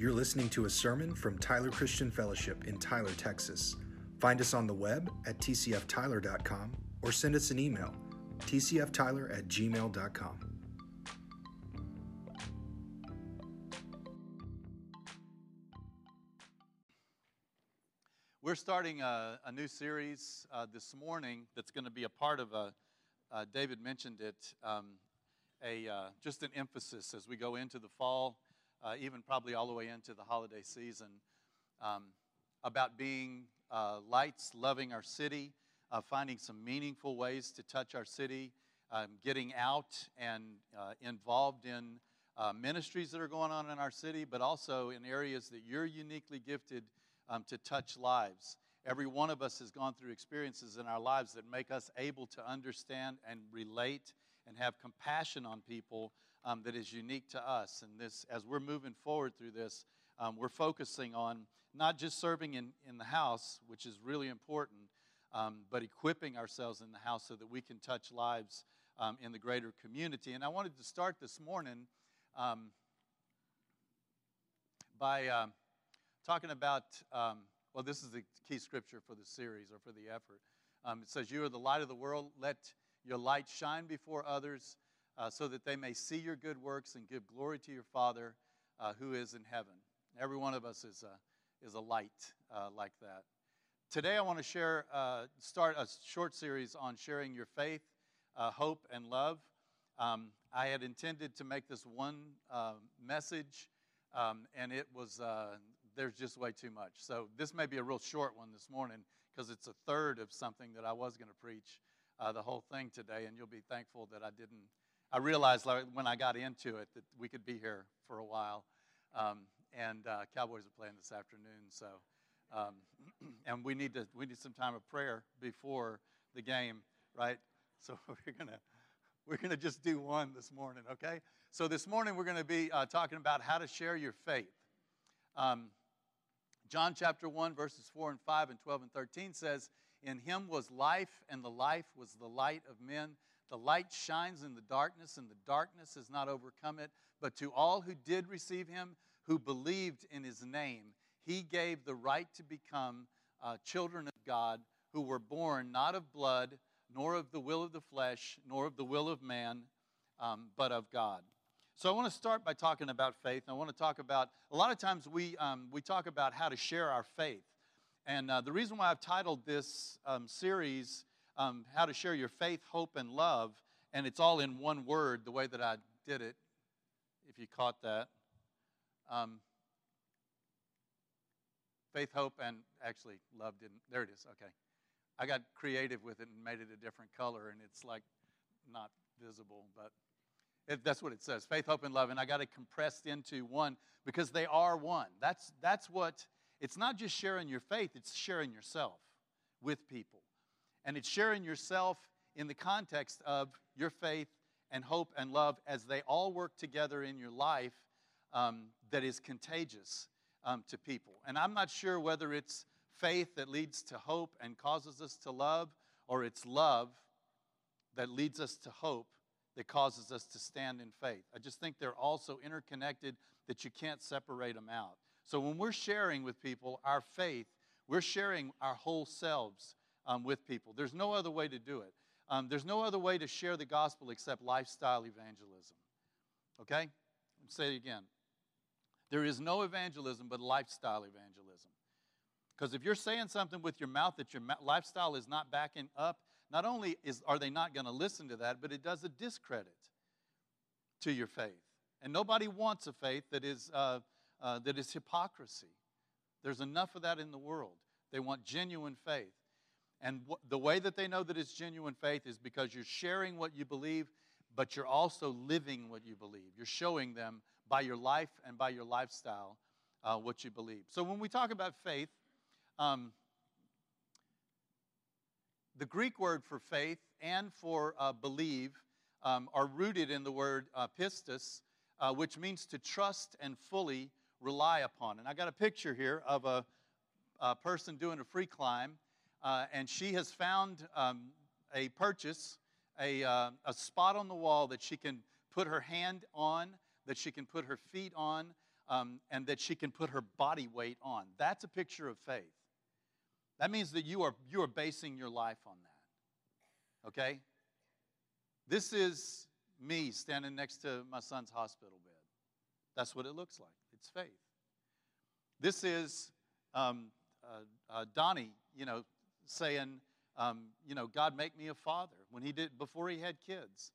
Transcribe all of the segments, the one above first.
You're listening to a sermon from Tyler Christian Fellowship in Tyler, Texas. Find us on the web at tcftyler.com or send us an email, tcftyler at gmail.com. We're starting a, a new series uh, this morning that's going to be a part of a, uh, David mentioned it, um, a, uh, just an emphasis as we go into the fall, uh, even probably all the way into the holiday season, um, about being uh, lights, loving our city, uh, finding some meaningful ways to touch our city, um, getting out and involved in ministries that are going on in our city, but also in areas that you're uniquely gifted um, to touch lives. Every one of us has gone through experiences in our lives that make us able to understand and relate and have compassion on people um, that is unique to us. And this, as we're moving forward through this, um, we're focusing on not just serving in, in the house, which is really important, um, but equipping ourselves in the house so that we can touch lives um, in the greater community. And I wanted to start this morning um, by uh, talking about, um, well, this is the key scripture for the series or for the effort. It says, You are the light of the world. Let your light shine before others uh, so that they may see your good works and give glory to your Father uh, who is in heaven. Every one of us is a, is a light uh, like that. Today, I want to share, uh, start a short series on sharing your faith, uh, hope, and love. Um, I had intended to make this one uh, message, um, and it was there's just way too much. So this may be a real short one this morning because it's a third of something that I was going to preach the whole thing today, and you'll be thankful that I didn't. I realized when I got into it that we could be here for a while, um, and uh, Cowboys are playing this afternoon, so um, and we need to we need some time of prayer before the game, right? So we're gonna we're gonna just do one this morning, okay? So this morning we're gonna be uh, talking about how to share your faith. Um, John chapter 1, verses 4 and 5 and 12 and 13 says, In him was life, and the life was the light of men. The light shines in the darkness, and the darkness has not overcome it. But to all who did receive him, who believed in his name, he gave the right to become uh, children of God, who were born not of blood, nor of the will of the flesh, nor of the will of man, um, but of God. So I want to start by talking about faith. I want to talk about a lot of times we um, we talk about how to share our faith, and uh, the reason why I've titled this um, series um, "How to Share Your Faith, Hope, and Love," and it's all in one word, the way that I did it. If you caught that, um, faith, hope, and actually love didn't. There it is. Okay, I got creative with it and made it a different color, and it's like not visible, but it, that's what it says faith, hope, and love. And I got it compressed into one because they are one. That's, that's what, it's not just sharing your faith, it's sharing yourself with people. And it's sharing yourself in the context of your faith and hope and love as they all work together in your life um, that is contagious um, to people. And I'm not sure whether it's faith that leads to hope and causes us to love, or it's love that leads us to hope that causes us to stand in faith. I just think they're all so interconnected that you can't separate them out. So when we're sharing with people our faith, we're sharing our whole selves um, with people. There's no other way to do it. Um, there's no other way to share the gospel except lifestyle evangelism. Okay? Say it again. There is no evangelism but lifestyle evangelism. Because if you're saying something with your mouth that your lifestyle is not backing up, not only is, are they not going to listen to that, but it does a discredit to your faith. And nobody wants a faith that is, uh, uh, that is hypocrisy. There's enough of that in the world. They want genuine faith. And the way that they know that it's genuine faith is because you're sharing what you believe, but you're also living what you believe. You're showing them by your life and by your lifestyle uh, what you believe. So when we talk about faith, um, the Greek word for faith and for uh, believe um, are rooted in the word uh, pistis, uh, which means to trust and fully rely upon. And I got a picture here of a, a person doing a free climb, uh, and she has found um, a purchase, a, uh, a spot on the wall that she can put her hand on, that she can put her feet on, um, and that she can put her body weight on. That's a picture of faith. That means that you are, you are basing your life on that. Okay? This is me standing next to my son's hospital bed. That's what it looks like. It's faith. This is um, uh, uh, Donnie, you know, saying, um, you know, God, make me a father when he did before he had kids,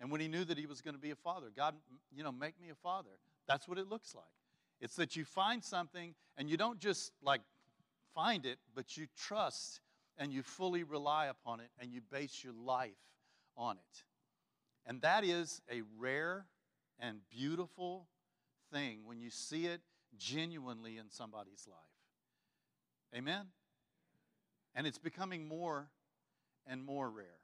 and when he knew that he was going to be a father. God, you know, make me a father. That's what it looks like. It's that you find something and you don't just like find it, but you trust and you fully rely upon it and you base your life on it. And that is a rare and beautiful thing when you see it genuinely in somebody's life. Amen? And it's becoming more and more rare.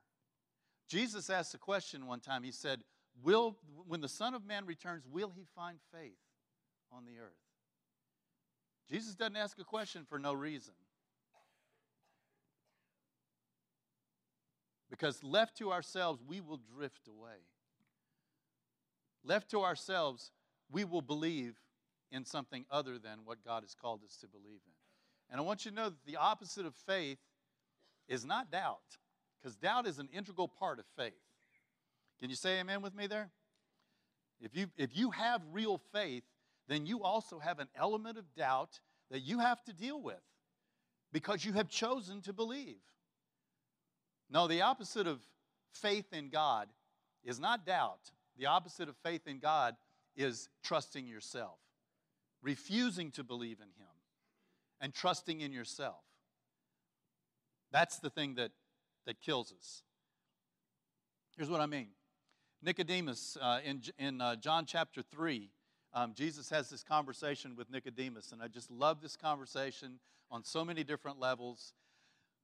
Jesus asked a question one time. He said, Will, when the Son of Man returns, will he find faith on the earth? Jesus doesn't ask a question for no reason. Because left to ourselves, we will drift away. Left to ourselves, we will believe in something other than what God has called us to believe in. And I want you to know that the opposite of faith is not doubt, because doubt is an integral part of faith. Can you say amen with me there? If you, if you have real faith, then you also have an element of doubt that you have to deal with because you have chosen to believe. No, the opposite of faith in God is not doubt. The opposite of faith in God is trusting yourself, refusing to believe in Him, and trusting in yourself. That's the thing that, that kills us. Here's what I mean Nicodemus, uh, in, in uh, John chapter 3, um, Jesus has this conversation with Nicodemus, and I just love this conversation on so many different levels.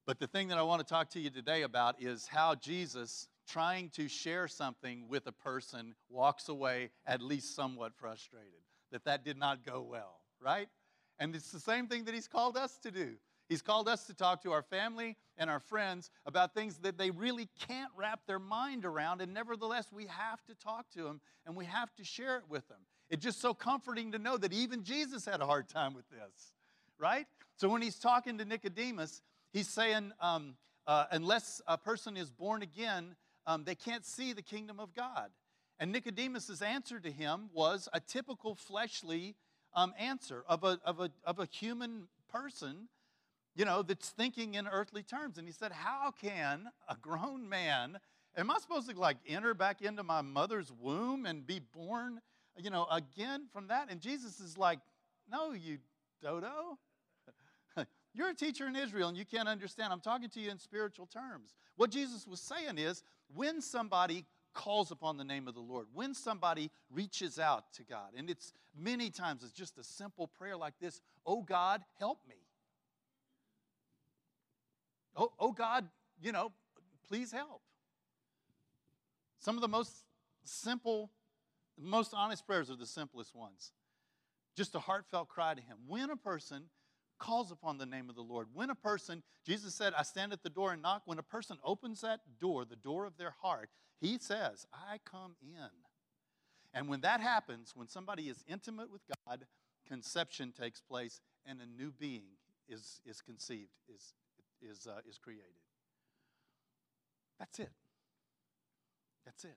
But the thing that I want to talk to you today about is how Jesus, trying to share something with a person, walks away at least somewhat frustrated. That that did not go well, right? And it's the same thing that he's called us to do. He's called us to talk to our family and our friends about things that they really can't wrap their mind around, and nevertheless, we have to talk to them and we have to share it with them. It's just so comforting to know that even Jesus had a hard time with this, right? So when he's talking to Nicodemus, he's saying, um, uh, unless a person is born again, um, they can't see the kingdom of God. And Nicodemus's answer to him was a typical fleshly um, answer of a, of, a, of a human person you know, that's thinking in earthly terms. And he said, How can a grown man, am I supposed to like enter back into my mother's womb and be born, you know, again from that? And Jesus is like, No, you dodo. You're a teacher in Israel and you can't understand. I'm talking to you in spiritual terms. What Jesus was saying is when somebody calls upon the name of the Lord, when somebody reaches out to God, and it's many times it's just a simple prayer like this Oh God, help me. Oh, oh God, you know, please help. Some of the most simple, most honest prayers are the simplest ones. Just a heartfelt cry to Him. When a person calls upon the name of the Lord, when a person, Jesus said, I stand at the door and knock, when a person opens that door, the door of their heart, He says, I come in. And when that happens, when somebody is intimate with God, conception takes place and a new being is, is conceived, is, is, uh, is created. That's it. That's it.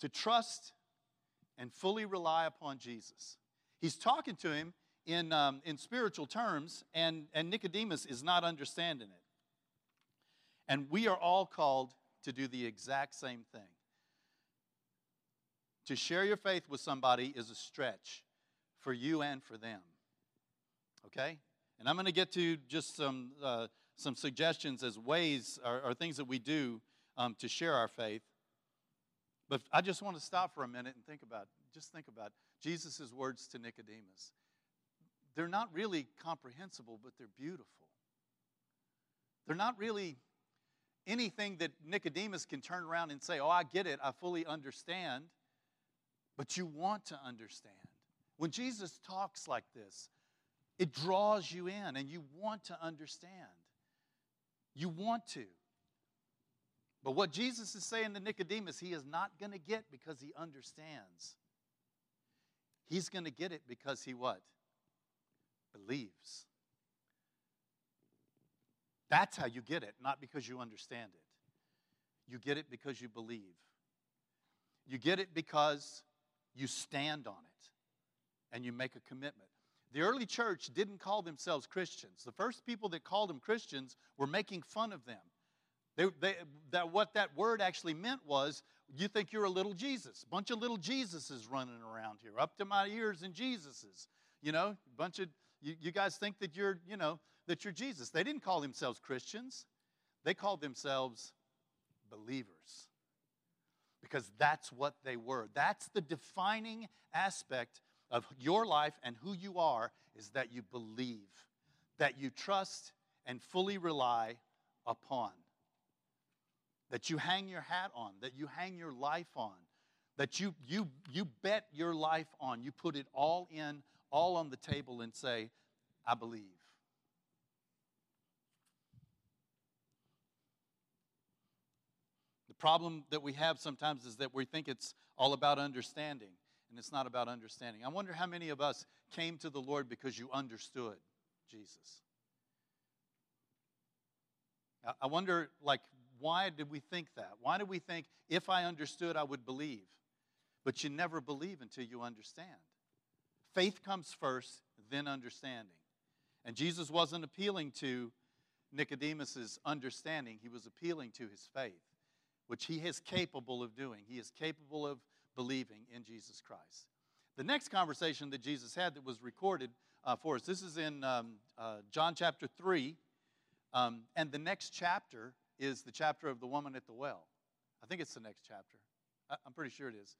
To trust and fully rely upon Jesus. He's talking to him in, um, in spiritual terms, and, and Nicodemus is not understanding it. And we are all called to do the exact same thing. To share your faith with somebody is a stretch for you and for them. Okay? And I'm going to get to just some, uh, some suggestions as ways or, or, things that we do um, to share our faith. But I just want to stop for a minute and think about, just think about Jesus' words to Nicodemus. They're not really comprehensible, but they're beautiful. They're not really anything that Nicodemus can turn around and say, Oh, I get it, I fully understand. But you want to understand. When Jesus talks like this, it draws you in and you want to understand. You want to. But what Jesus is saying to Nicodemus, he is not going to get because he understands. he's going to get it because he what? Believes. That's how you get it, not because you understand it. You get it because you believe. You get it because you stand on it and you make a commitment. The early church didn't call themselves Christians. The first people that called them Christians were making fun of them. They, they, that what that word actually meant was you think you're a little Jesus. Bunch of little Jesuses running around here, up to my ears in Jesuses. You know, a bunch of you, you guys think that you're, you know, that you're Jesus. They didn't call themselves Christians. They called themselves believers. Because that's what they were. That's the defining aspect of your life and who you are is that you believe, that you trust and fully rely upon that you hang your hat on, that you hang your life on, that you, you, you bet your life on. You put it all in, all on the table, and say, I believe. The problem that we have sometimes is that we think it's all about understanding, and it's not about understanding. I wonder how many of us came to the Lord because you understood Jesus. I wonder, like, why did we think that? Why did we think if I understood, I would believe? But you never believe until you understand. Faith comes first, then understanding. And Jesus wasn't appealing to Nicodemus's understanding, he was appealing to his faith, which he is capable of doing. He is capable of believing in Jesus Christ. The next conversation that Jesus had that was recorded uh, for us, this is in um, uh, John chapter 3. Um, and the next chapter is the chapter of the woman at the well. I think it's the next chapter. I'm pretty sure it is.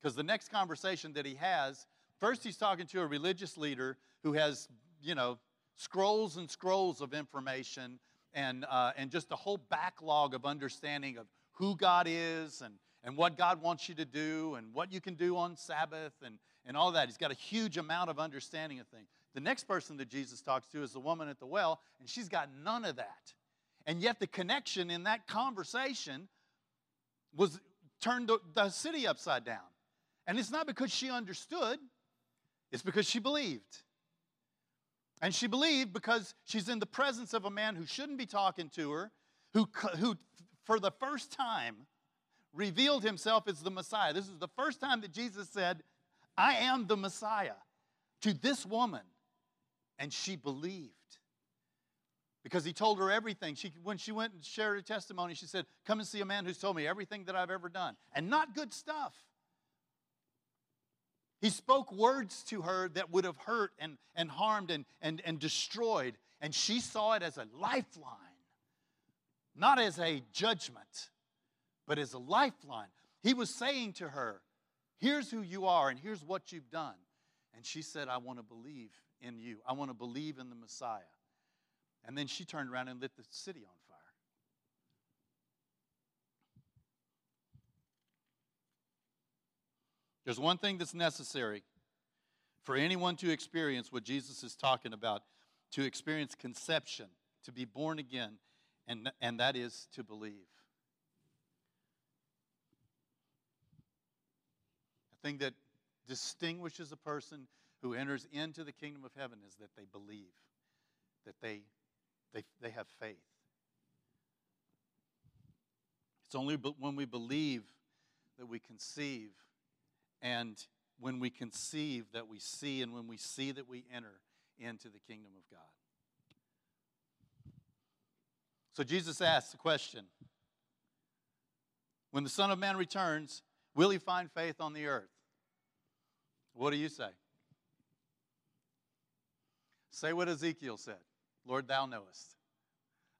Because the next conversation that he has, first he's talking to a religious leader who has, you know, scrolls and scrolls of information and, uh, and just a whole backlog of understanding of who God is and, and what God wants you to do and what you can do on Sabbath and, and all that. He's got a huge amount of understanding of things. The next person that Jesus talks to is the woman at the well, and she's got none of that. And yet, the connection in that conversation was turned the city upside down. And it's not because she understood, it's because she believed. And she believed because she's in the presence of a man who shouldn't be talking to her, who, who for the first time revealed himself as the Messiah. This is the first time that Jesus said, I am the Messiah to this woman. And she believed because he told her everything. She, when she went and shared her testimony, she said, Come and see a man who's told me everything that I've ever done, and not good stuff. He spoke words to her that would have hurt and, and harmed and, and, and destroyed, and she saw it as a lifeline, not as a judgment, but as a lifeline. He was saying to her, Here's who you are, and here's what you've done. And she said, I want to believe in you, I want to believe in the Messiah. And then she turned around and lit the city on fire. There's one thing that's necessary for anyone to experience what Jesus is talking about to experience conception, to be born again, and, and that is to believe. The thing that distinguishes a person who enters into the kingdom of heaven is that they believe, that they they, they have faith. It's only when we believe that we conceive, and when we conceive that we see, and when we see that we enter into the kingdom of God. So Jesus asks the question When the Son of Man returns, will he find faith on the earth? What do you say? Say what Ezekiel said. Lord, thou knowest.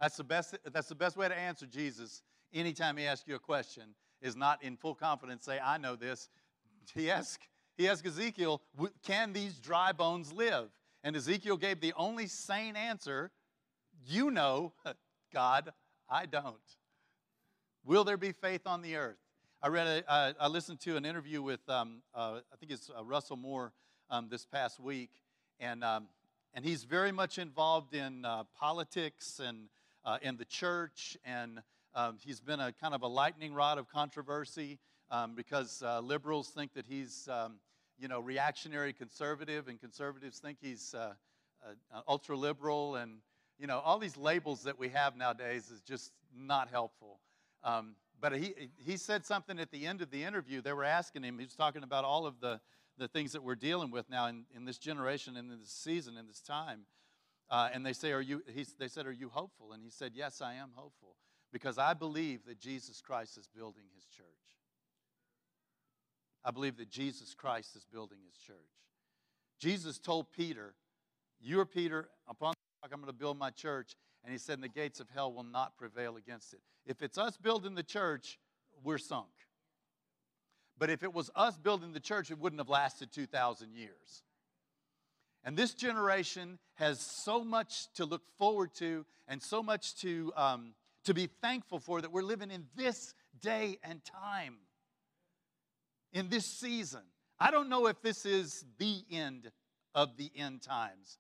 That's the best, that's the best way to answer Jesus anytime he asks you a question, is not in full confidence say, I know this. He asked, he asked Ezekiel, Can these dry bones live? And Ezekiel gave the only sane answer You know, God, I don't. Will there be faith on the earth? I read, I listened to an interview with, um, uh, I think it's uh, Russell Moore um, this past week, and um, and he's very much involved in uh, politics and uh, in the church, and um, he's been a kind of a lightning rod of controversy um, because uh, liberals think that he's, um, you know, reactionary conservative, and conservatives think he's uh, uh, ultra liberal, and you know, all these labels that we have nowadays is just not helpful. Um, but he, he said something at the end of the interview. They were asking him, he was talking about all of the, the things that we're dealing with now in, in this generation in this season, in this time. Uh, and they say, are you, he, they said, Are you hopeful? And he said, Yes, I am hopeful because I believe that Jesus Christ is building his church. I believe that Jesus Christ is building his church. Jesus told Peter, You are Peter, upon the rock I'm going to build my church. And he said, And the gates of hell will not prevail against it. If it's us building the church, we're sunk. But if it was us building the church, it wouldn't have lasted 2,000 years. And this generation has so much to look forward to and so much to, um, to be thankful for that we're living in this day and time, in this season. I don't know if this is the end of the end times,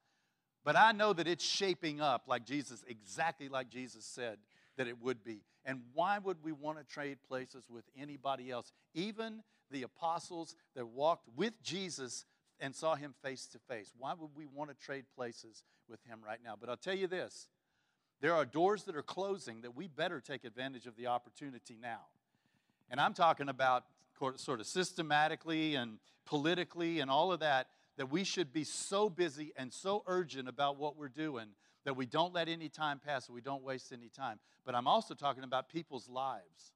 but I know that it's shaping up like Jesus, exactly like Jesus said that it would be. And why would we want to trade places with anybody else? Even the apostles that walked with Jesus and saw him face to face. Why would we want to trade places with him right now? But I'll tell you this there are doors that are closing that we better take advantage of the opportunity now. And I'm talking about sort of systematically and politically and all of that, that we should be so busy and so urgent about what we're doing that we don't let any time pass, we don't waste any time. But I'm also talking about people's lives.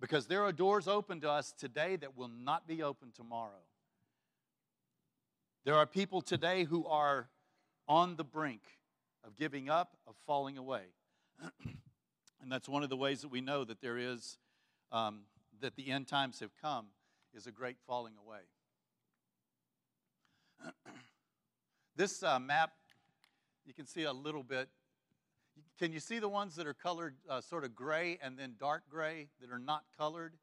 Because there are doors open to us today that will not be open tomorrow. There are people today who are on the brink of giving up, of falling away. and that's one of the ways that we know that there is, um, that the end times have come, is a great falling away. this uh, map, you can see a little bit. Can you see the ones that are colored uh, sort of gray and then dark gray that are not colored?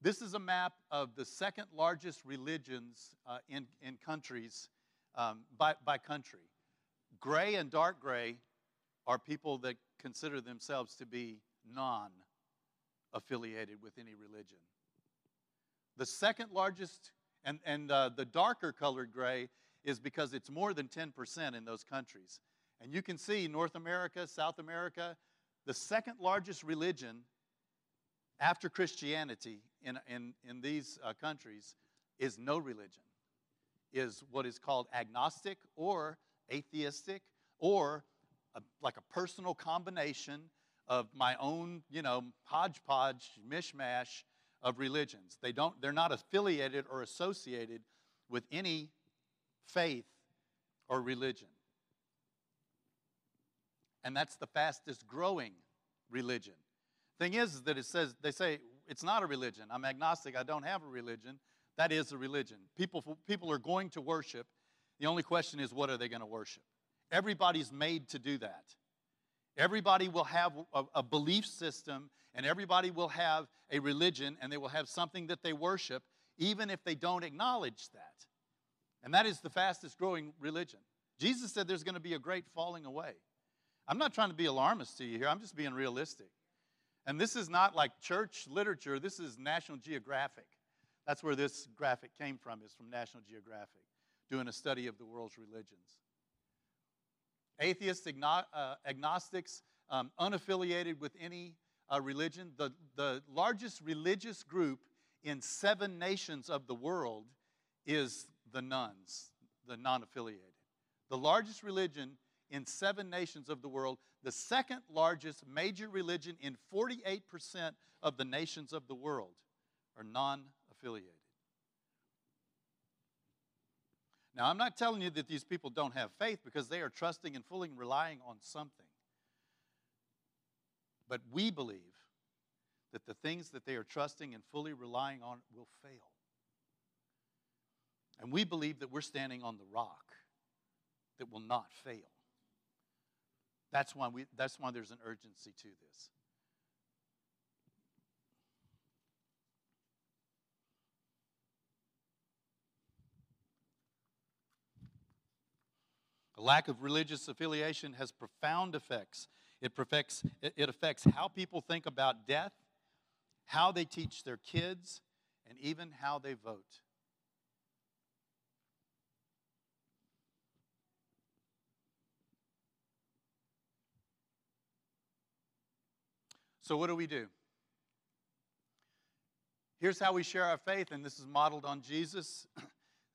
This is a map of the second largest religions uh, in, in countries um, by, by country. Gray and dark gray are people that consider themselves to be non affiliated with any religion. The second largest, and, and uh, the darker colored gray, is because it's more than 10% in those countries. And you can see North America, South America, the second largest religion after Christianity in, in, in these uh, countries is no religion, is what is called agnostic or atheistic or a, like a personal combination of my own, you know, hodgepodge, mishmash of religions. They don't, they're not affiliated or associated with any faith or religion. And that's the fastest growing religion. Thing is, that it says, they say, it's not a religion. I'm agnostic. I don't have a religion. That is a religion. People, people are going to worship. The only question is, what are they going to worship? Everybody's made to do that. Everybody will have a, a, belief system and everybody will have a religion and they will have something that they worship, even if they don't acknowledge that. And that is the fastest growing religion. Jesus said there's going to be a great falling away. I'm not trying to be alarmist to you here, I'm just being realistic. And this is not like church literature, this is National Geographic. That's where this graphic came from, is from National Geographic, doing a study of the world's religions. Atheists, agno- uh, agnostics, um, unaffiliated with any uh, religion. The, the largest religious group in seven nations of the world is the nones, the non affiliated. The largest religion in seven nations of the world, the second largest major religion in 48% of the nations of the world are non affiliated. Now, I'm not telling you that these people don't have faith because they are trusting and fully relying on something. But we believe that the things that they are trusting and fully relying on will fail. And we believe that we're standing on the rock that will not fail. That's why, we, that's why there's an urgency to this. Lack of religious affiliation has profound effects. It, perfects, it affects how people think about death, how they teach their kids, and even how they vote. So, what do we do? Here's how we share our faith, and this is modeled on Jesus.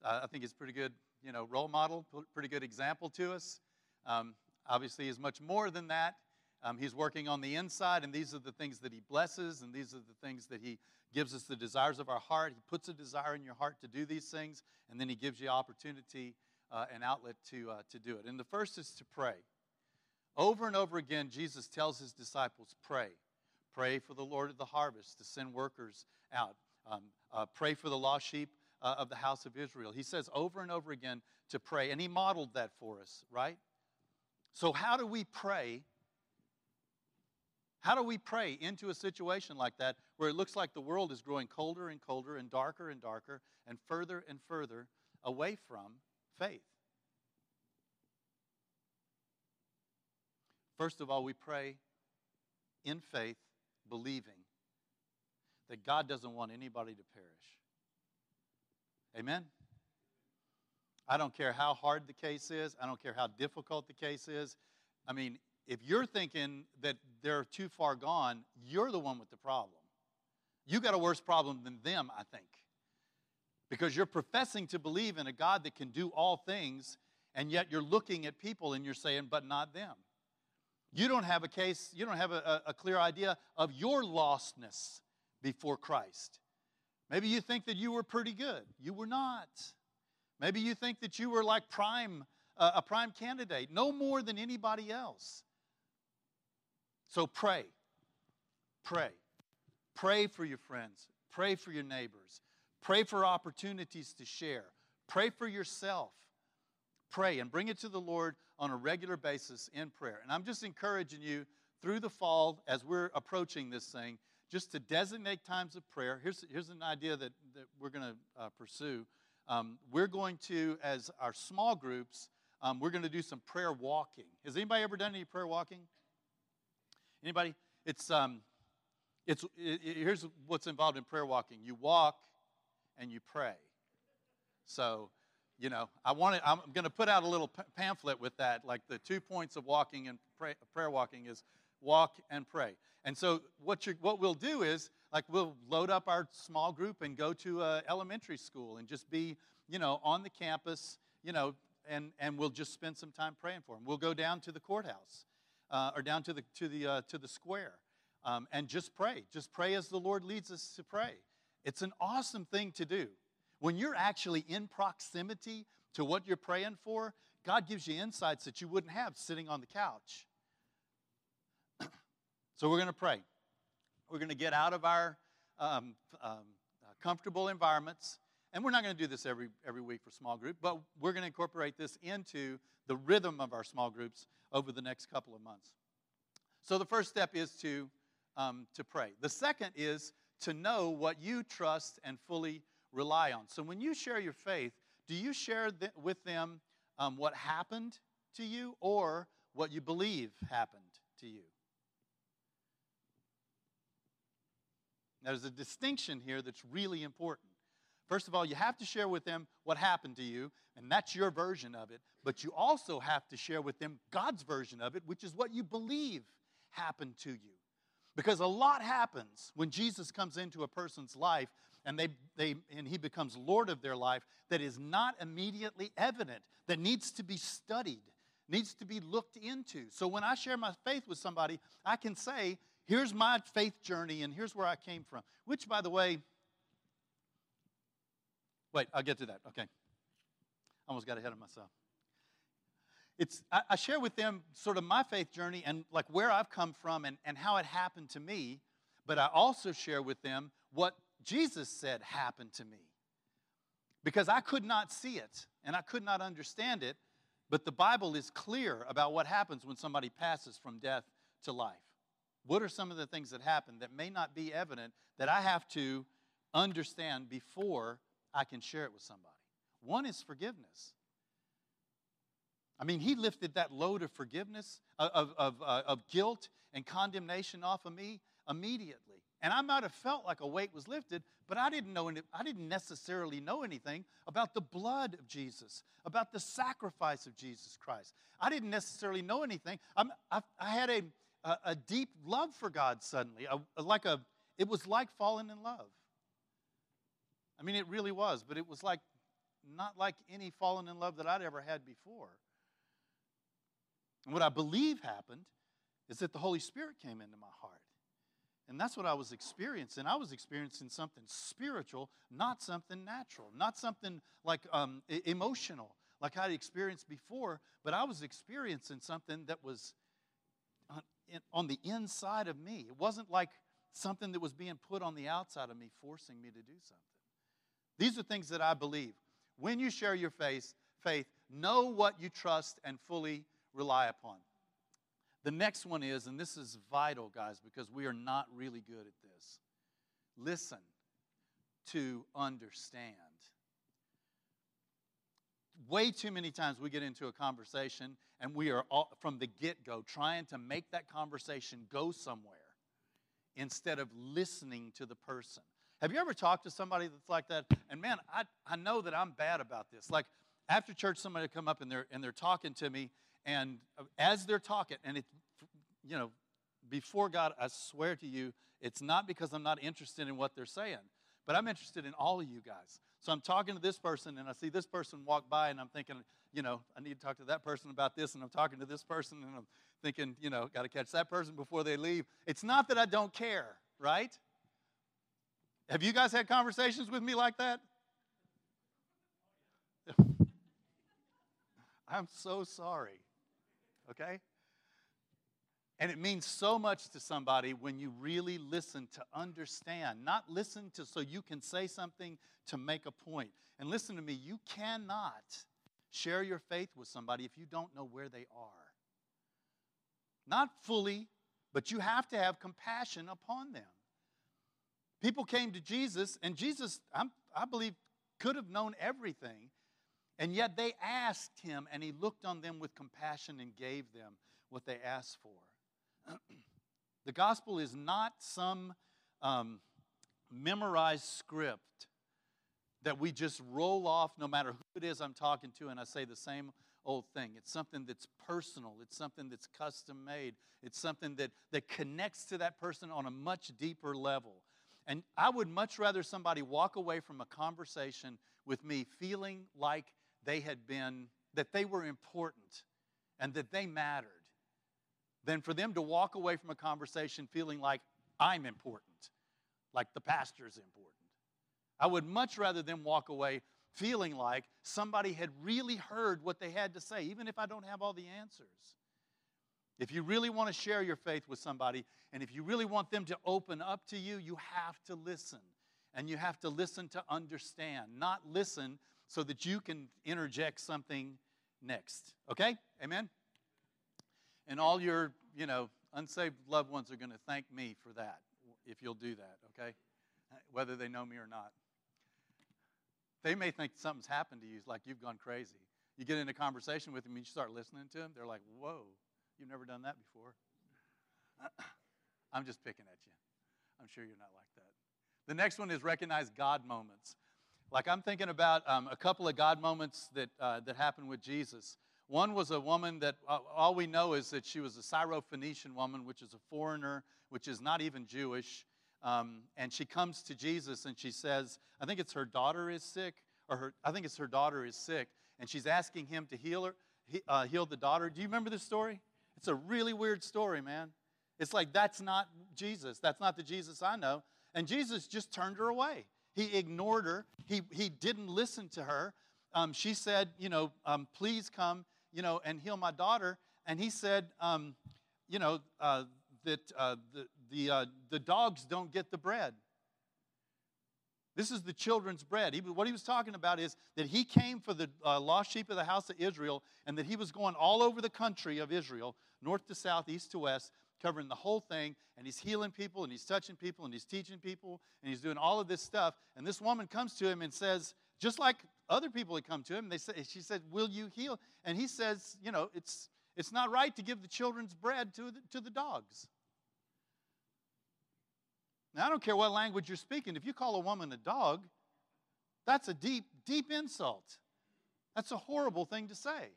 Uh, I think it's pretty good you know, role model, pretty good example to us. Um, obviously, he's much more than that. Um, he's working on the inside, and these are the things that he blesses, and these are the things that he gives us the desires of our heart. He puts a desire in your heart to do these things, and then he gives you opportunity uh, and outlet to, uh, to do it. And the first is to pray. Over and over again, Jesus tells his disciples, pray. Pray for the Lord of the harvest to send workers out. Um, uh, pray for the lost sheep uh, of the house of Israel. He says over and over again to pray, and he modeled that for us, right? So, how do we pray? How do we pray into a situation like that where it looks like the world is growing colder and colder and darker and darker and further and further away from faith? First of all, we pray in faith, believing that God doesn't want anybody to perish. Amen? I don't care how hard the case is, I don't care how difficult the case is. I mean, if you're thinking that they're too far gone, you're the one with the problem. You got a worse problem than them, I think. Because you're professing to believe in a God that can do all things, and yet you're looking at people and you're saying, but not them. You don't have a case, you don't have a, a clear idea of your lostness before Christ. Maybe you think that you were pretty good. You were not. Maybe you think that you were like prime, uh, a prime candidate, no more than anybody else. So pray. Pray. Pray for your friends. Pray for your neighbors. Pray for opportunities to share. Pray for yourself. Pray and bring it to the Lord on a regular basis in prayer. And I'm just encouraging you through the fall as we're approaching this thing just to designate times of prayer. Here's, here's an idea that, that we're going to uh, pursue. Um, we're going to, as our small groups, um, we're going to do some prayer walking. Has anybody ever done any prayer walking? Anybody? It's, um, it's, it, it, here's what's involved in prayer walking you walk and you pray. So, you know, I want to, I'm going to put out a little pamphlet with that. Like the two points of walking and pray, prayer walking is walk and pray. And so what, you what we'll do is, like, we'll load up our small group and go to a elementary school and just be, you know, on the campus, you know, and, and we'll just spend some time praying for them. We'll go down to the courthouse uh, or down to the, to the, uh, to the square um, and just pray. Just pray as the Lord leads us to pray. It's an awesome thing to do. When you're actually in proximity to what you're praying for, God gives you insights that you wouldn't have sitting on the couch. So we're going to pray. We're going to get out of our um, um, comfortable environments. And we're not going to do this every, every week for small group, but we're going to incorporate this into the rhythm of our small groups over the next couple of months. So the first step is to, um, to pray. The second is to know what you trust and fully rely on. So when you share your faith, do you share th- with them um, what happened to you or what you believe happened to you? There's a distinction here that's really important. First of all, you have to share with them what happened to you, and that's your version of it. But you also have to share with them God's version of it, which is what you believe happened to you. Because a lot happens when Jesus comes into a person's life and, they, they, and he becomes Lord of their life that is not immediately evident, that needs to be studied, needs to be looked into. So when I share my faith with somebody, I can say, here's my faith journey and here's where I came from. Which, by the way, Wait, I'll get to that. Okay. I Almost got ahead of myself. It's, I, I, share with them sort of my faith journey and like where I've come from and, and how it happened to me, but I also share with them what Jesus said happened to me. Because I could not see it and I could not understand it, but the Bible is clear about what happens when somebody passes from death to life. What are some of the things that happen that may not be evident that I have to understand before I can share it with somebody. One is forgiveness. I mean, he lifted that load of forgiveness, of, of, uh, of guilt and condemnation off of me immediately. And I might have felt like a weight was lifted, but I didn't know any, I didn't necessarily know anything about the blood of Jesus, about the sacrifice of Jesus Christ. I didn't necessarily know anything. I, I had a, a, a deep love for God suddenly, a, like a, it was like falling in love. I mean, it really was, but it was like not like any falling in love that I'd ever had before. And what I believe happened is that the Holy Spirit came into my heart. And that's what I was experiencing. I was experiencing something spiritual, not something natural, not something like um, emotional, like I'd experienced before, but I was experiencing something that was in, on the inside of me. It wasn't like something that was being put on the outside of me, forcing me to do something. These are things that I believe. When you share your faith, faith, know what you trust and fully rely upon. The next one is, and this is vital, guys, because we are not really good at this listen to understand. Way too many times we get into a conversation and we are all, from the get go trying to make that conversation go somewhere instead of listening to the person. Have you ever talked to somebody that's like that? And man, I, I know that I'm bad about this. Like after church, somebody come up and they're and they're talking to me, and uh, as they're talking, and it, you know, before God, I swear to you, it's not because I'm not interested in what they're saying, but I'm interested in all of you guys. So I'm talking to this person, and I see this person walk by, and I'm thinking, you know, I need to talk to that person about this, and I'm talking to this person, and I'm thinking, you know, got to catch that person before they leave. It's not that I don't care, right? Have you guys had conversations with me like that? I'm so sorry. Okay? And it means so much to somebody when you really listen to understand, not listen to so you can say something to make a point. And listen to me, you cannot share your faith with somebody if you don't know where they are. Not fully, but you have to have compassion upon them. People came to Jesus, and Jesus, I'm, i believe, could have known everything. And yet they asked him, and he looked on them with compassion and gave them what they asked for. The gospel is not some um, memorized script that we just roll off no matter who it is I'm talking to, and I say the same old thing. It's something that's personal, it's something that's custom made, it's something that, that connects to that person on a much deeper level. And I would much rather somebody walk away from a conversation with me feeling like they had been, that they were important and that they mattered, than for them to walk away from a conversation feeling like I'm important, like the pastor's important. I would much rather them walk away feeling like somebody had really heard what they had to say, even if I don't have all the answers. If you really want to share your faith with somebody, and if you really want them to open up to you, you have to listen. And you have to listen to understand, not listen so that you can interject something next. Okay? Amen? And all your, you know, unsaved loved ones are going to thank me for that, if you'll do that, okay? Whether they know me or not. They may think something's happened to you, like you've gone crazy. You get in a conversation with them and you start listening to them, they're like, whoa, you've never done that before. I'm just picking at you. I'm sure you're not like that. The next one is recognize God moments. Like I'm thinking about um, a couple of God moments that, uh, that happened with Jesus. One was a woman that uh, all we know is that she was a Syrophoenician woman, which is a foreigner, which is not even Jewish. Um, and she comes to Jesus and she says, I think it's her daughter is sick, or her, I think it's her daughter is sick, and she's asking him to heal her, he, uh, heal the daughter. Do you remember this story? It's a really weird story, man. It's like that's not Jesus. That's not the Jesus I know. And Jesus just turned her away. He ignored her. He, he didn't listen to her. Um, she said, you know, um, please come, you know, and heal my daughter. And he said, um, you know, uh, that uh, the, the, uh, the dogs don't get the bread. This is the children's bread. He, what he was talking about is that he came for the uh, lost sheep of the house of Israel and that he was going all over the country of Israel, north to south, east to west, covering the whole thing. And he's healing people and he's touching people and he's teaching people and he's doing all of this stuff. And this woman comes to him and says, just like other people had come to him, they say, she said, Will you heal? And he says, You know, it's, it's not right to give the children's bread to the, to the dogs. Now, I don't care what language you're speaking. If you call a woman a dog, that's a deep, deep insult. That's a horrible thing to say.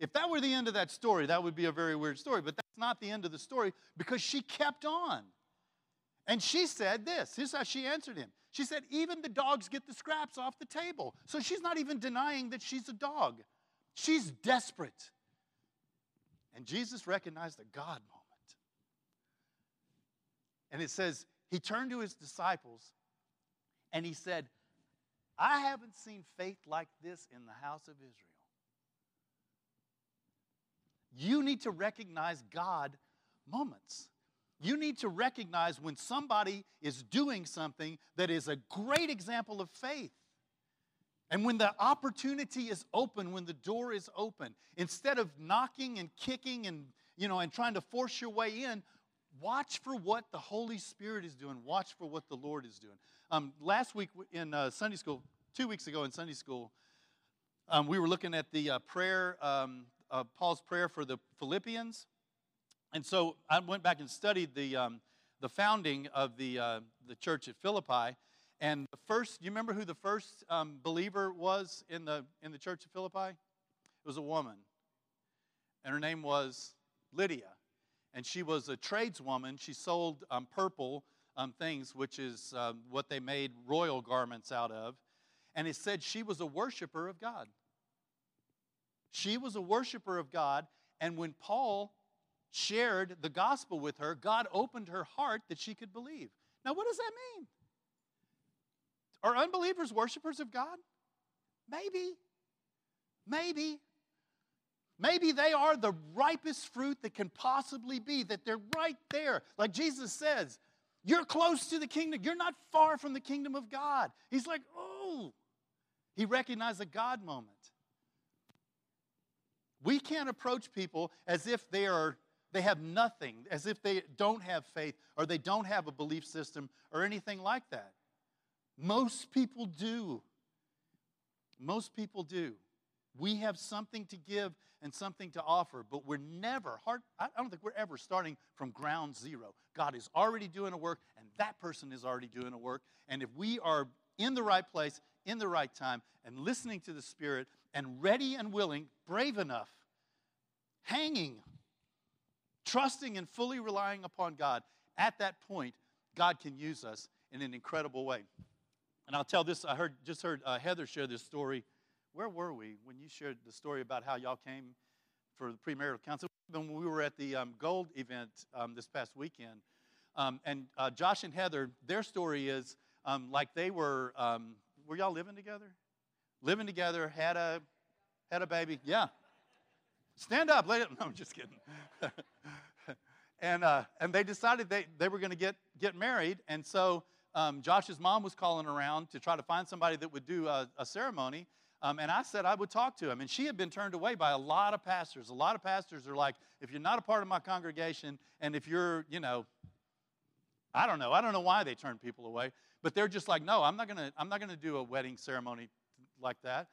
If that were the end of that story, that would be a very weird story, but that's not the end of the story because she kept on. And she said this. Here's how she answered him. She said, Even the dogs get the scraps off the table. So she's not even denying that she's a dog. She's desperate. And Jesus recognized a God moment. And it says, He turned to his disciples and he said, I haven't seen faith like this in the house of Israel. You need to recognize God moments. You need to recognize when somebody is doing something that is a great example of faith. And when the opportunity is open, when the door is open, instead of knocking and kicking and you know and trying to force your way in, watch for what the Holy Spirit is doing. Watch for what the Lord is doing. Um, last week in uh, Sunday school, two weeks ago in Sunday school, um, we were looking at the uh, prayer, um, uh, Paul's prayer for the Philippians. And so I went back and studied the, um, the founding of the, uh, the church at Philippi. And the first, you remember who the first um, believer was in the, in the church of Philippi? It was a woman. And her name was Lydia. And she was a tradeswoman. She sold um, purple um, things, which is um, what they made royal garments out of. And it said she was a worshiper of God. She was a worshiper of God. And when Paul shared the gospel with her, God opened her heart that she could believe. Now, what does that mean? Are unbelievers worshipers of God? Maybe. Maybe. Maybe they are the ripest fruit that can possibly be, that they're right there. Like Jesus says, you're close to the kingdom. You're not far from the kingdom of God. He's like, oh. He recognized a God moment. We can't approach people as if they are they have nothing, as if they don't have faith or they don't have a belief system or anything like that. Most people do. Most people do. We have something to give and something to offer, but we're never, hard, I don't think we're ever starting from ground zero. God is already doing a work, and that person is already doing a work. And if we are in the right place, in the right time, and listening to the Spirit, and ready and willing, brave enough, hanging trusting and fully relying upon God, at that point, God can use us in an incredible way. And I'll tell this I heard, just heard uh, Heather share this story. Where were we when you shared the story about how y'all came for the premarital counsel? When we were at the um, Gold event um, this past weekend. Um, and uh, Josh and Heather, their story is um, like they were, um, were y'all living together? Living together, had a, had a baby. Yeah, Stand up, lady. No, I'm just kidding. and, uh, and they decided they, they were going to get, get married. And so um, Josh's mom was calling around to try to find somebody that would do a, a ceremony. Um, and I said I would talk to him. And she had been turned away by a lot of pastors. A lot of pastors are like, if you're not a part of my congregation, and if you're, you know, I don't know. I don't know why they turn people away, but they're just like, no, I'm not gonna, I'm not gonna do a wedding ceremony like that.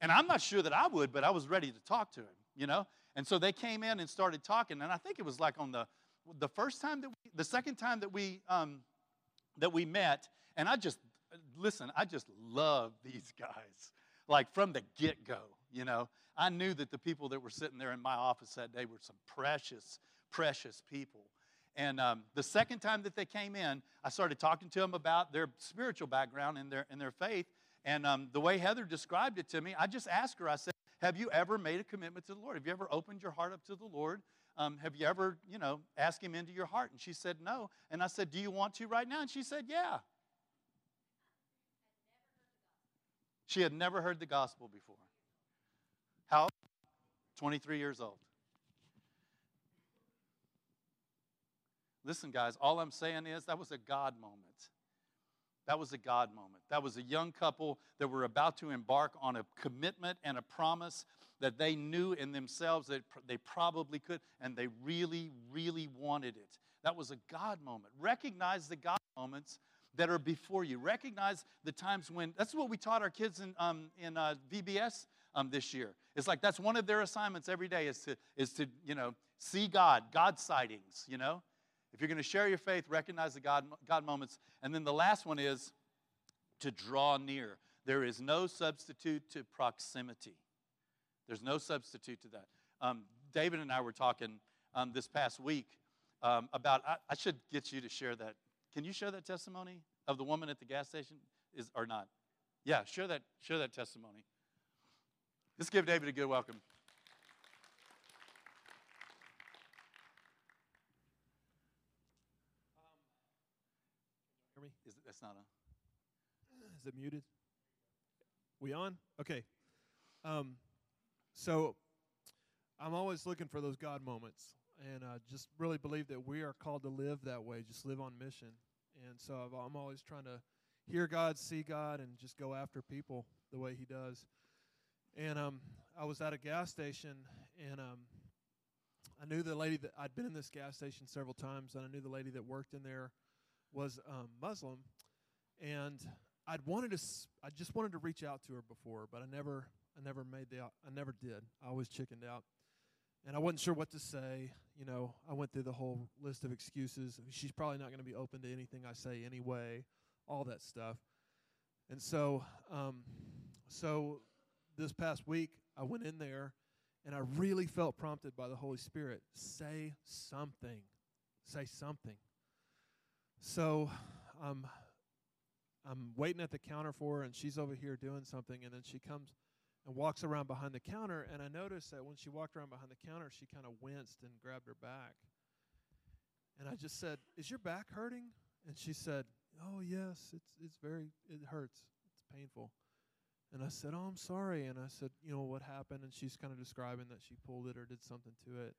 And I'm not sure that I would, but I was ready to talk to him you know? And so they came in and started talking. And I think it was like on the, the first time that we, the second time that we, um, that we met. And I just, listen, I just love these guys. Like from the get go, you know? I knew that the people that were sitting there in my office that day were some precious, precious people. And um, the second time that they came in, I started talking to them about their spiritual background and their, and their faith. And um, the way Heather described it to me, I just asked her, I said, have you ever made a commitment to the Lord? Have you ever opened your heart up to the Lord? Um, have you ever, you know, asked Him into your heart? And she said, No. And I said, Do you want to right now? And she said, Yeah. She had never heard the gospel before. How? 23 years old. Listen, guys, all I'm saying is that was a God moment. That was a God moment. That was a young couple that were about to embark on a commitment and a promise that they knew in themselves that they probably could, and they really, really wanted it. That was a God moment. Recognize the God moments that are before you. Recognize the times when, that's what we taught our kids in, um, in uh, VBS um, this year. It's like that's one of their assignments every day is to, is to, you know, see God, God sightings, you know? If you're going to share your faith, recognize the God, God moments. And then the last one is to draw near. There is no substitute to proximity. There's no substitute to that. Um, David and I were talking um, this past week um, about, I, I should get you to share that. Can you share that testimony of the woman at the gas station? Is, or not? Yeah, share that, share that testimony. Let's give David a good welcome. Hear me? Is it, that's not a. Is it muted? We on? Okay. Um, so I'm always looking for those God moments, and I just really believe that we are called to live that way, just live on mission. And so I've, I'm always trying to hear God, see God, and just go after people the way He does. And um, I was at a gas station, and um, I knew the lady that I'd been in this gas station several times, and I knew the lady that worked in there was um, Muslim, and I'd wanted to, I just wanted to reach out to her before, but I never, I never made the, I never did. I always chickened out, and I wasn't sure what to say. You know, I went through the whole list of excuses. She's probably not going to be open to anything I say anyway, all that stuff. And so, um, so this past week, I went in there, and I really felt prompted by the Holy Spirit. Say something. Say something. So um, I'm waiting at the counter for her, and she's over here doing something, and then she comes and walks around behind the counter, and I noticed that when she walked around behind the counter, she kind of winced and grabbed her back. And I just said, "Is your back hurting?" And she said, "Oh yes, it's it's very it hurts. It's painful." And I said, "Oh, I'm sorry." And I said, "You know what happened?" And she's kind of describing that she pulled it or did something to it.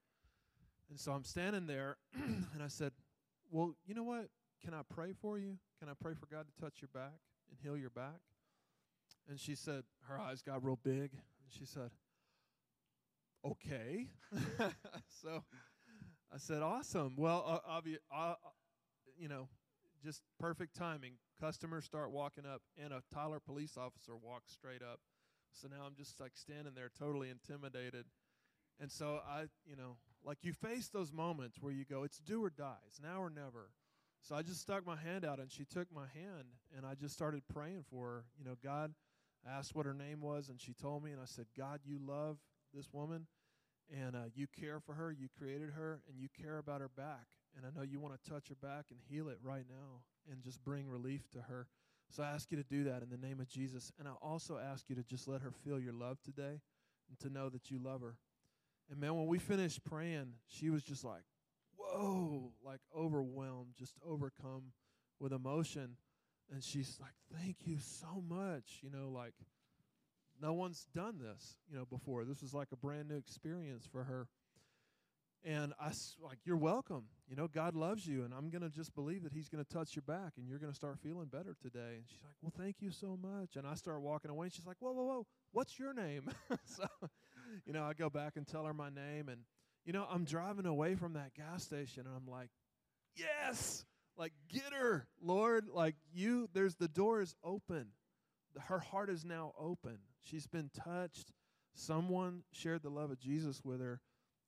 And so I'm standing there, and I said, "Well, you know what? Can I pray for you? Can I pray for God to touch your back and heal your back?" And she said, her eyes got real big, and she said, "Okay." so I said, "Awesome. Well, uh, obvi- uh, you know, just perfect timing. Customers start walking up, and a Tyler police officer walks straight up. So now I'm just like standing there, totally intimidated. And so I, you know, like you face those moments where you go, it's do or die, it's now or never. So I just stuck my hand out, and she took my hand, and I just started praying for her. You know, God asked what her name was, and she told me, and I said, God, you love this woman, and uh, you care for her, you created her, and you care about her back. And I know you want to touch her back and heal it right now and just bring relief to her. So I ask you to do that in the name of Jesus. And I also ask you to just let her feel your love today and to know that you love her. And man, when we finished praying, she was just like, whoa, like overwhelmed, just overcome with emotion. And she's like, thank you so much. You know, like no one's done this, you know, before. This was like a brand new experience for her. And I like, you're welcome. You know, God loves you, and I'm gonna just believe that He's gonna touch your back, and you're gonna start feeling better today. And she's like, well, thank you so much. And I start walking away, and she's like, whoa, whoa, whoa, what's your name? so, you know, I go back and tell her my name, and you know, I'm driving away from that gas station, and I'm like, yes, like get her, Lord. Like you, there's the door is open. Her heart is now open. She's been touched. Someone shared the love of Jesus with her.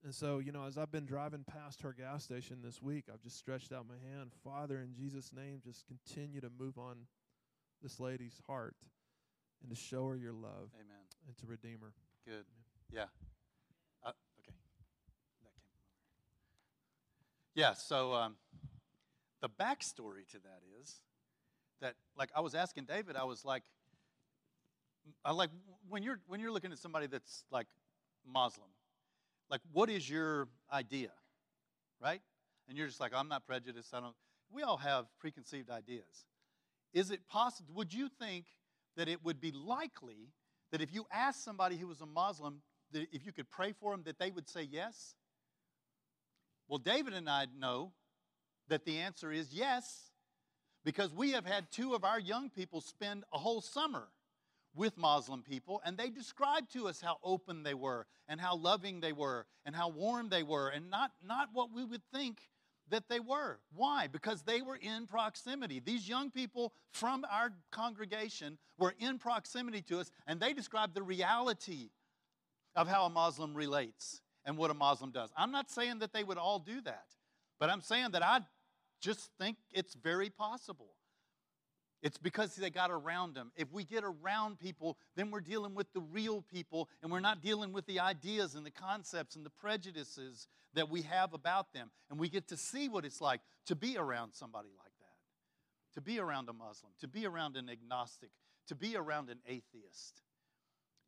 And so, you know, as I've been driving past her gas station this week, I've just stretched out my hand. Father, in Jesus' name, just continue to move on this lady's heart and to show her your love Amen. and to redeem her. Good. Yeah. Uh, okay. That came over. Yeah. So um, the backstory to that is that, like, I was asking David, I was like, I like when you're when you're looking at somebody that's like Muslim, like, what is your idea, right? And you're just like, I'm not prejudiced. I don't. We all have preconceived ideas. Is it possible? Would you think that it would be likely that if you asked somebody who was a Muslim, that if you could pray for them, that they would say yes? Well, David and I know that the answer is yes, because we have had two of our young people spend a whole summer with Muslim people, and they described to us how open they were, and how loving they were, and how warm they were, and not, not what we would think that they were. Why? Because they were in proximity. These young people from our congregation were in proximity to us, and they described the reality of how a Muslim relates and what a Muslim does. I'm not saying that they would all do that, but I'm saying that I just think it's very possible. It's because they got around them. If we get around people, then we're dealing with the real people and we're not dealing with the ideas and the concepts and the prejudices that we have about them. And we get to see what it's like to be around somebody like that, to be around a Muslim, to be around an agnostic, to be around an atheist,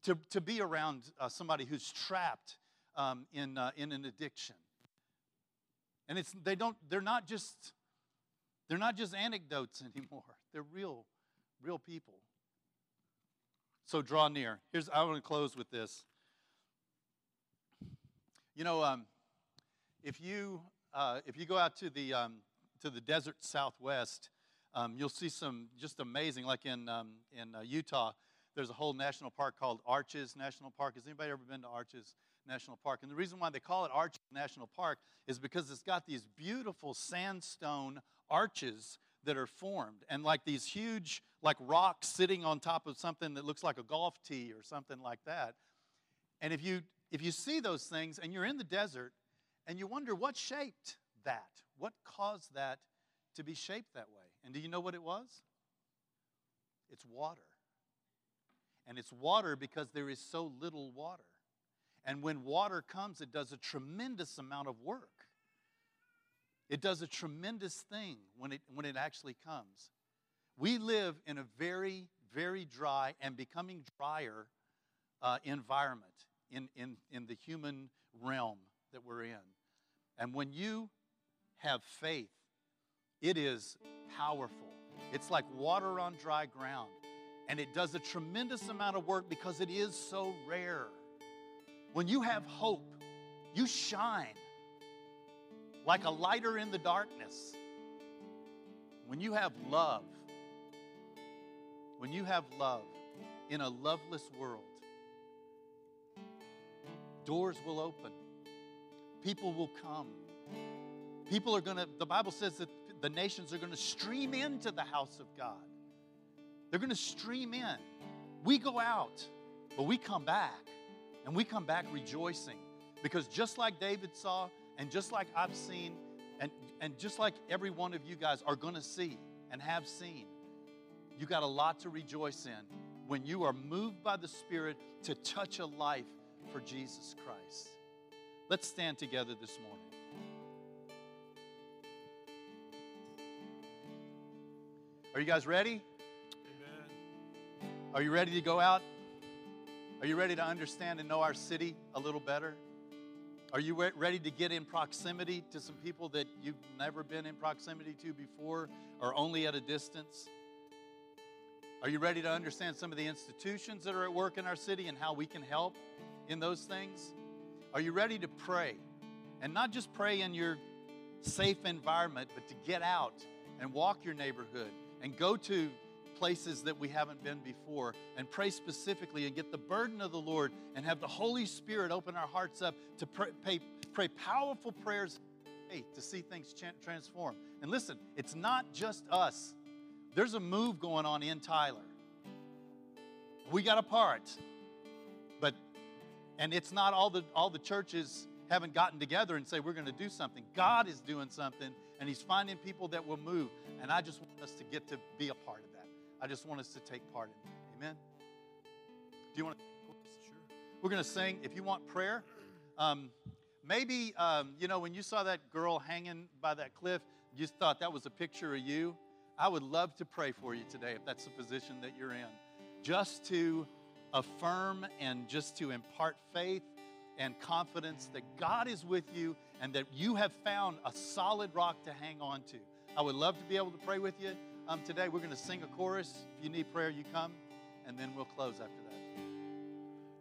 to, to be around uh, somebody who's trapped um, in, uh, in an addiction. And it's, they don't, they're not just they're not just anecdotes anymore. They're real, real people. So draw near. Here's I want to close with this. You know, um, if you uh, if you go out to the um, to the desert Southwest, um, you'll see some just amazing. Like in um, in uh, Utah, there's a whole national park called Arches National Park. Has anybody ever been to Arches National Park? And the reason why they call it Arches National Park is because it's got these beautiful sandstone arches that are formed. And like these huge like rocks sitting on top of something that looks like a golf tee or something like that. And if you if you see those things and you're in the desert and you wonder what shaped that what caused that to be shaped that way? And do you know what it was? It's water. And it's water because there is so little water and when water comes it does a tremendous amount of work it does a tremendous thing when it, when it actually comes. We live in a very, very dry and becoming drier uh, environment in, in, in the human realm that we're in. And when you have faith, it is powerful. It's like water on dry ground. And it does a tremendous amount of work because it is so rare. When you have hope, you shine like a lighter in the darkness. When you have love, when you have love in a loveless world, doors will open. People will come. People are going to, the Bible says that the nations are going to stream into the house of God. They're going to stream in. We go out, but we come back. And we come back rejoicing. Because just like David saw, and just like I've seen, and, and just like every one of you guys are going to see and have seen, you got a lot to rejoice in when you are moved by the Spirit to touch a life for Jesus Christ. Let's stand together this morning. Are you guys ready? Amen. Are you ready to go out? Are you ready to understand and know our city a little better? Are you ready to get in proximity to some people that you've never been in proximity to before or only at a distance? Are you ready to understand some of the institutions that are at work in our city and how we can help in those things? Are you ready to pray? And not just pray in your safe environment, but to get out and walk your neighborhood and go to places that we haven't been before and pray specifically and get the burden of the Lord and have the Holy Spirit open our hearts up to pray, pray, pray powerful prayers to see things transform. And listen, it's not just us. There's a move going on in Tyler. We got a part. But and it's not all the all the churches haven't gotten together and say we're going to do something. God is doing something and he's finding people that will move and I just want us to get to be a part of that. I just want us to take part in that. Amen? Do you want to? Sure. We're going to sing. If you want prayer, um, maybe, um, you know, when you saw that girl hanging by that cliff, you thought that was a picture of you. I would love to pray for you today if that's the position that you're in. Just to affirm and just to impart faith and confidence that God is with you and that you have found a solid rock to hang on to. I would love to be able to pray with you. Um, today we're going to sing a chorus. If you need prayer, you come, and then we'll close after that.